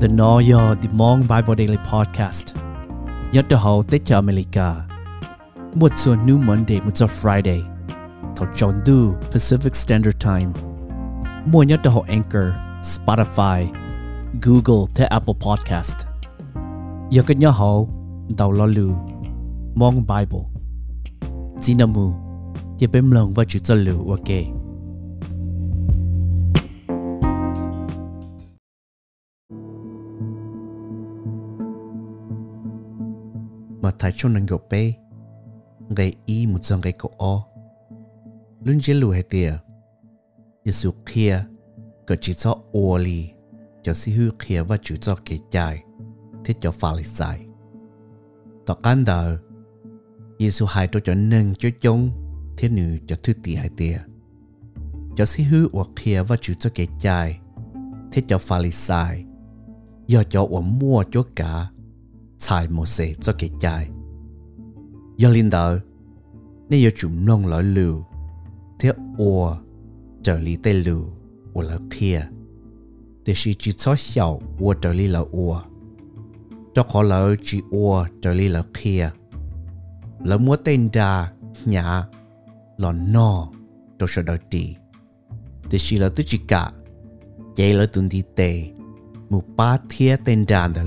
The Noyo The Mong Bible Daily Podcast. Nhớ cho hậu tế cho America. Một số New Monday, một số Friday. Thảo chọn Pacific Standard Time. Mua nhớ cho Anchor, Spotify, Google tới Apple Podcast. Nhớ cái nhớ hậu, Đầu lo Mong Bible. Zinamu Nhớ bếm lòng và chữ cho lưu, ok. Mà thái cho năng gộp bê. Gây y một dòng gây cổ o. Luôn chế lù hệ tìa. Giêsu kia cờ chỉ cho ô lì, cho si hư kia và chủ cho kế chạy thế cho phá lịch giải. Tỏ can đờ Giêsu hai tôi cho nâng cho chông thế nữ cho thư tì hay tìa. Cho si hư ô kia và chủ cho kế chạy thế cho phá lịch giải. Do cho ô mua cho cả xài một cho linh nông lỡ kia. Chỉ chỉ. Cho khó lỡ chỉ kia. Lỡ tên lỡ no, tôi sẽ đợi tì. Thì chỉ là tôi chỉ cả, chạy lỡ tuần đi tê, một ba thiết tên đàn đà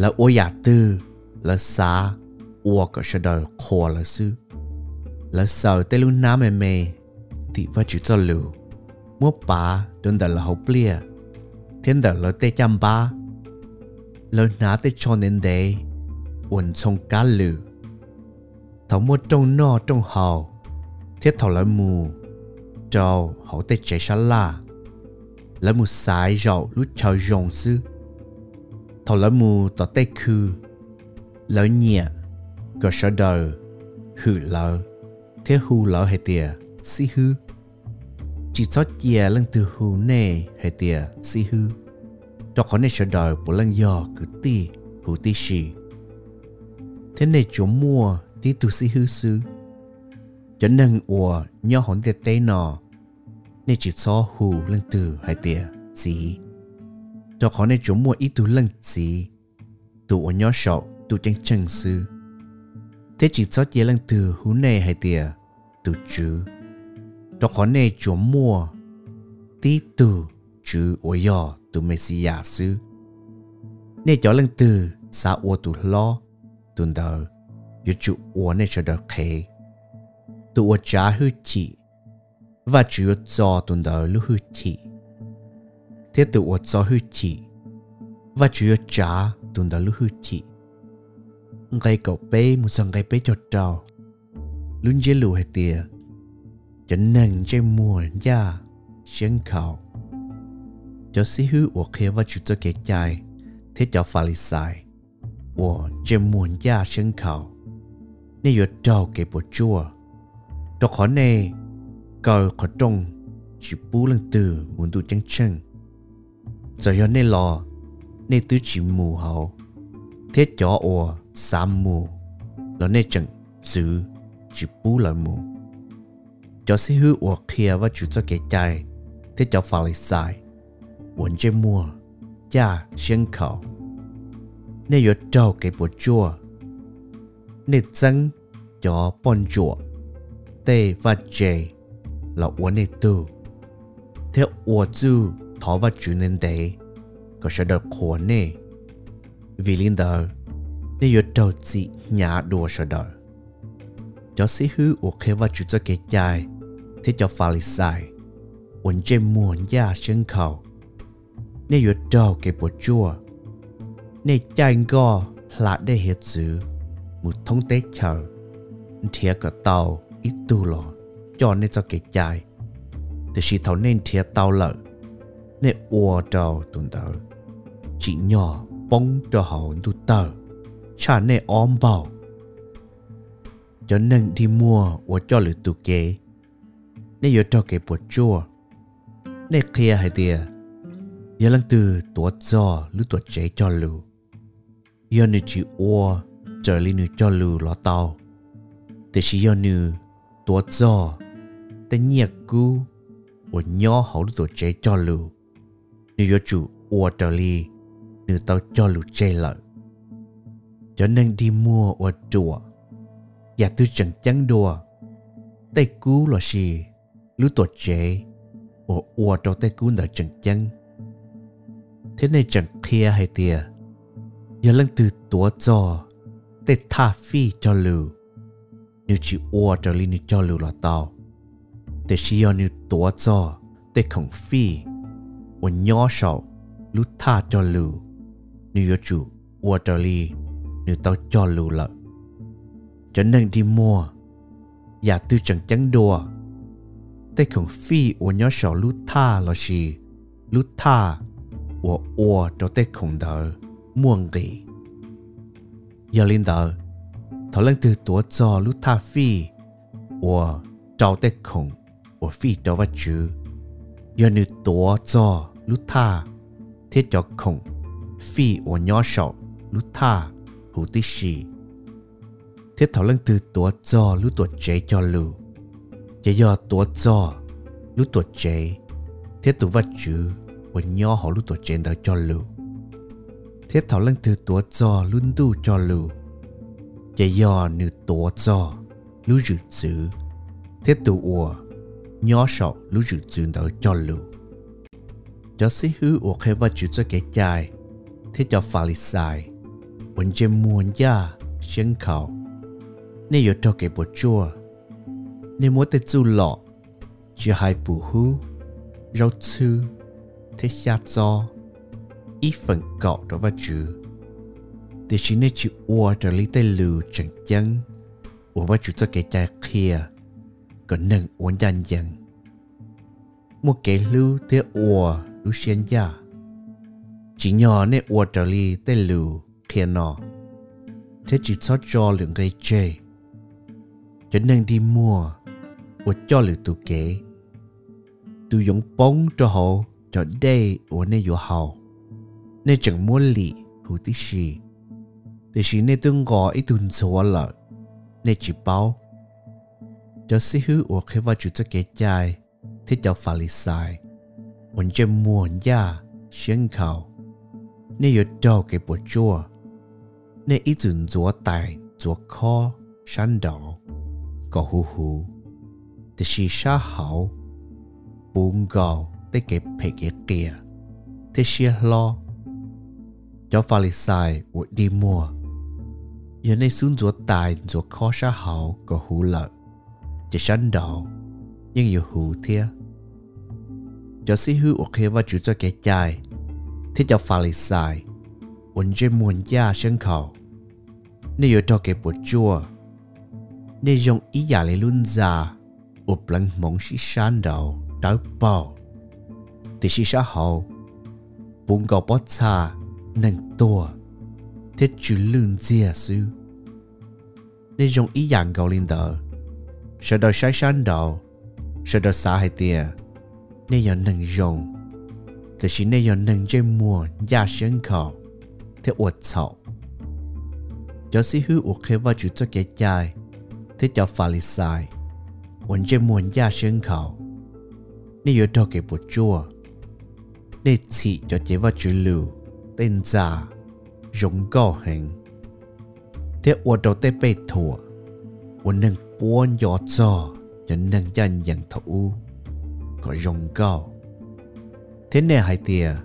là ô giả dạ tư, là xa ô có sẽ đời khổ là sư là sợ tê lu nam mê mê thì và chỉ cho lù mua bà đơn đà là hậu blia thiên đà là tê chăm ba. Là ná tê cho nên đấy uẩn sông cá lử thấu mua trong no trong hào. Thiết thảo là mù. Trâu hậu tê chế xa la. Là mù sai rậu lúc chào rồng sư thầu lỡ mù tỏ tê khư, lỡ nhẹ có sở đời hử lỡ, thế hư lỡ hệ tìa si hư, chỉ cho chia lăng từ hư nè hệ tìa si hư, cho khó này sở đời bố lăng dò cứ ti hư ti xì thế này chỗ mua, tí tu si hư sư cho nâng ủa nhỏ hồn tê tê nọ nên chỉ cho hù lăng từ, hệ tìa gì cho khó này chỗ mua ít tu lần gì. Tu ở nhỏ sọ tu chân chân sư. Thế chỉ cho chế lần từ hú này hay tiề tu chứ cho khó này chỗ mua. Tí tu chứ ở nhỏ tu mê si messia sư. Này cho lần từ xa ô tu lo tu đờ yếu chủ ô này cho đờ khế. Tu ở trả hư chỉ và chủ cho tu đờ lưu hư chỉ thế tự ở cho hư chỉ và chủ yếu trả tuần đã lúc hư chỉ ngay cậu bé một sân ngay bé cho trâu luôn dễ lùi hay tiề cho nên chơi mùa ra xuyên khẩu cho sĩ hư ở kia và chủ cho cái chạy thế cho pha lý sai ở chơi mùa ra xuyên khẩu nên ở trâu cái bộ chua cho khó này cầu khó trông chỉ bú lần từ muốn tu chân chân giờ giờ lò nên tứ chỉ mù hậu. Thế cho ồ sa mù. Lo nên chẳng giữ chỉ bù lại mù. Cho sĩ hư ồ kia và chủ cho cái chạy thế cho phá lý sai muốn chơi mua, cha xuyên khẩu. Nên yo trâu cái bộ chua. Nên dân cho bon chua tê và chê là uốn nên tu thế ồ thọ và chủ nên đấy có sẽ được khổ nè vì linh đời nè yếu đầu chị nhà đùa sẽ đời cho sĩ hư ổ khế và chủ cho kế dài, thế cho pha lý sai ổn chế muôn gia sân khẩu. Nè yếu đầu kế bộ chua nè chạy gò là để hết chữ một thông tế chờ. Thiệt cả tàu ít tu lò cho nên cho kế dài. Thì sĩ thấu nên thiệt tàu lợi nè, ua trâu tuần tờ. Chỉ nhỏ bông cho hậu tu tờ. Cha nè, ôm bảo cho nên đi mua, ua cho lửa tu kế nè yếu cho kế bột chua. Nè kia hay tìa. Yếu lăng từ tuổi cho, lứa tuổi chế cho lửa yếu nên chỉ ua trở lên nữa cho lửa lọ tàu. Thì chỉ yếu nữa tuổi cho. Tên nhạc cú, ua nhỏ hậu lứa chế cho lửa nếu giờ chủ ua li nữ tao cho lũ chê lợi. Cho nên đi mua ở chùa, và tôi chẳng chẳng đùa. Tay cú là gì lũ tổ chế ở ua trong tay cú nở chẳng chẳng thế này chẳng kia hay tìa giờ lần từ tổ cho, tay tha phi cho lũ nếu chỉ ua trở li nữ cho lũ là tao. Để chỉ yêu nữ tổ cho, tay không phi ua nhỏ sầu lũ tha cho lưu nếu yêu chủ ua trở li nếu tao cho lưu lợi cho nên đi mua. Và tư chẳng chắn đùa. Tay không phi ua nhỏ sầu lũ tha là gì? Lũ tha ua ua cho tay không đỡ muôn gì giờ lên đỡ thọ lên từ tuổi cho lũ tha phi. Ua trao tay không ua phi cho vật chữ giờ nữ tổ cho lũ tha thiết cho không phi ua nhỏ sầu lũ tha hữu tí xì thiết thảo lăng từ tổ cho lũ tổ chế cho lưu chế do tổ cho lũ tổ chế thiết tụ vật chữ và nhỏ họ lũ tổ chế đó cho lưu thiết thảo lăng từ tổ cho lũ đu cho lưu chế do nữ tổ cho lũ dự chữ thiết tụ ủa nhỏ sọ lũ rượu chuyện đỡ cho lũ. Cho sĩ hữu ổ khai vật chữ cho kẻ chai, thế cho phá lý sai. Vẫn chê muôn gia, xuyên khảo. Nên yếu cho kẻ bộ chua. Nên muốn tới chú lọ, chỉ hai bù hú, rau chư, thế xa cho, ít phần cọ đó vật chữ. Thì chỉ nên chữ ua trở lý tay lù chẳng chăng, ua vật chữ cho kẻ chai kia. ก็หนึ่งอ้วนยันยังมัวเกลูเตอัวลูเชียนยาจีนยอเนี่ยอัวจอลีเตลูเคียนอเทจิซอจอเหลืองไรเจจะหนึ่งดีมัวอัวจอหรือตูเก๋ตูยงป้องจอหอจอได้อัวเนี่ยอยู่หอเนี่ยจังมัวหลีหูติชีติชีเนี่ยตึงกออีตุนสวนละเนี่ยจีเป้า cho sĩ hư ua khi vào chủ cho kế chai thì cho phá lý sai. Ổn chế muộn ya xuyên khảo nếu yếu đầu cái bộ chua nếu ý dùn dùa tài dùa khó sẵn đỏ, có hù hù thì si xa hảo bụng gạo tới cái phê kế kia thì si lo. Cho phá lý sai ổn đi mua Giờ nay xuống dùa tài dùa khó xa hảo, có hù lợi chỉ sẵn đầu nhưng yêu hữu thia cho sĩ hữu ở kia và chủ cho kẻ chạy thì cho phá lý xài ổn chế muôn gia sân khẩu. Nếu yếu cho kẻ bột chua nếu dùng ý giả lý luôn già, ụp lăng mong sĩ sẵn đầu trái bò thì sĩ xã hậu bụng gò bó xa nâng tua thế chứ lương dìa sư nên dùng ý dạng gò lên đời sẽ đầu sai san đầu sẽ đầu xa hai tia nên giờ nâng dùng, thì chỉ nên giờ nâng chơi mua gia sân khẩu thế uột sọ cho sĩ hư uột khế vào chủ cho kẻ dài thế cho phà lì sai. Uột chơi mua gia sân khẩu nên giờ cho kẻ bộ chua để chỉ cho chế vào chủ lưu tên giả, dùng gò hình. Thế uột đầu tê bê thủa uột nâng buôn gió cho cho nâng dân dân thủ. Có dùng cao thế này hay tìa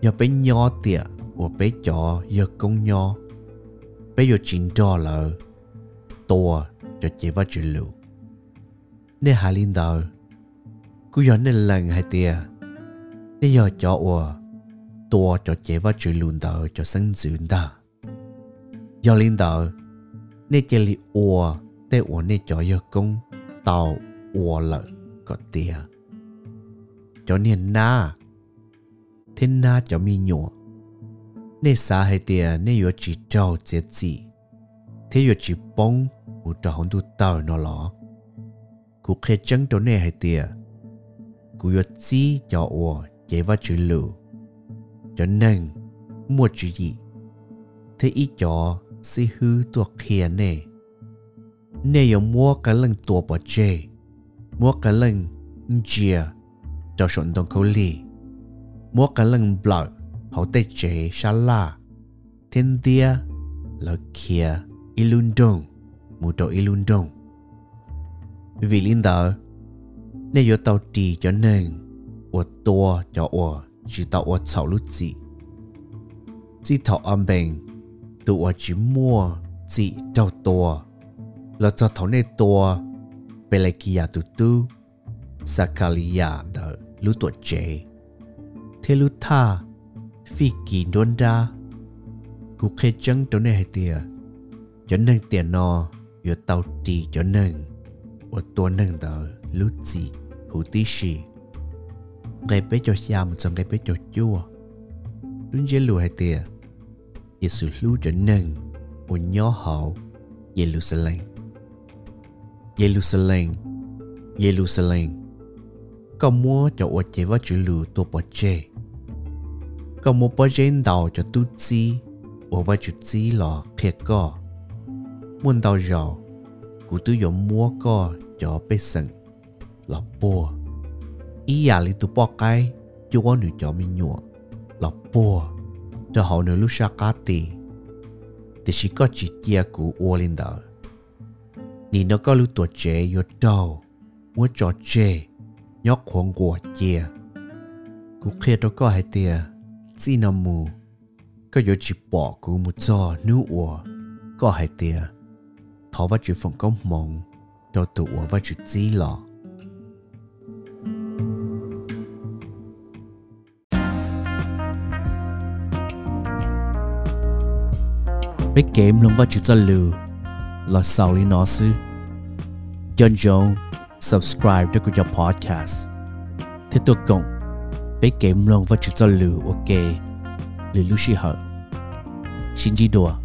giờ bé nhỏ tìa của bé chó giờ công nhỏ. Bé giờ chín trò là to cho chế vào chữ lưu nên hà linh đạo cứ giờ nên lần hay tia nên giờ cho ủa to cho chế vào chữ lưu đạo cho sinh dưỡng ta. Giờ linh đạo nên chế li ủa tế ổ nê cho yêu công, tàu ổ lợi có tìa. cho nên na, thế na cho mi nhổ. nên xa hay tìa nên yếu chỉ trâu chết chỉ thế yếu chỉ bông, ủ trò hông tu tàu nó lọ cụ khé chân đó nê hay tìa. cụ yếu chỉ cho ổ chế vào chữ lù cho nên mua chữ gì thế ý cho si hư tuộc khía nè nếu mua cái lần tua bỏ chê mua cái lần chia cho sọn đồng câu lì. Mua cái lần blau hậu tê chế xa la. Thiên tia là kia ilundong mù trò ilundong vì linh đạo nếu yo tàu tì cho nên của tua cho ở chỉ tàu ở sau lúc gì chỉ tàu âm bình, tụ ở chỉ mua, chỉ tàu tua lo cho thổ nê tùa Pelekia tu tu Sakalia đỡ lũ tuột chê Thế lũ tha Phi kỳ đôn đa Cú khê chân tổ nê hệ tìa Cho nâng tìa nò Yo tàu tì cho nâng Ở tùa nâng đỡ lũ tì Hủ tí xì Gây bế cho xa một xong gây bế cho chua Đúng dễ lù hệ tìa Giê-xu lũ cho nâng Ở nhỏ hậu Giê-lu-sa-lênh Jerusalem. Jerusalem. Có mua cho ô chế và chữ lù tổ bỏ chế có mua bỏ chế đào cho tu chi ô và chữ chi lò khét co. Muốn đào giàu cụ tư dùng mua co cho bê sừng lò bùa. Ý à lý tu bỏ cái chú cho nữ cho mình nhọ lò bùa. Cho họ nữ lúc xa cá tì. Thì chỉ có chỉ chia của ô lên đó nì nó có lúc tuổi trẻ yo đầu muốn cho trẻ nhóc khoảng của chia cú kia đó có hai tia chỉ nằm mù, có yo chỉ bỏ cú một cho nữ ủa có hai tia thọ vào chữ phòng công mộng, cho tụ ủa vào chữ chỉ lọ. Biết game luôn vào chữ cho lù là sau lý nó sư dân subscribe cho kênh podcast. Thế tôi cộng bị kém luôn và chữ cho lù ok. Lưu lưu sĩ hở xin chỉ đùa.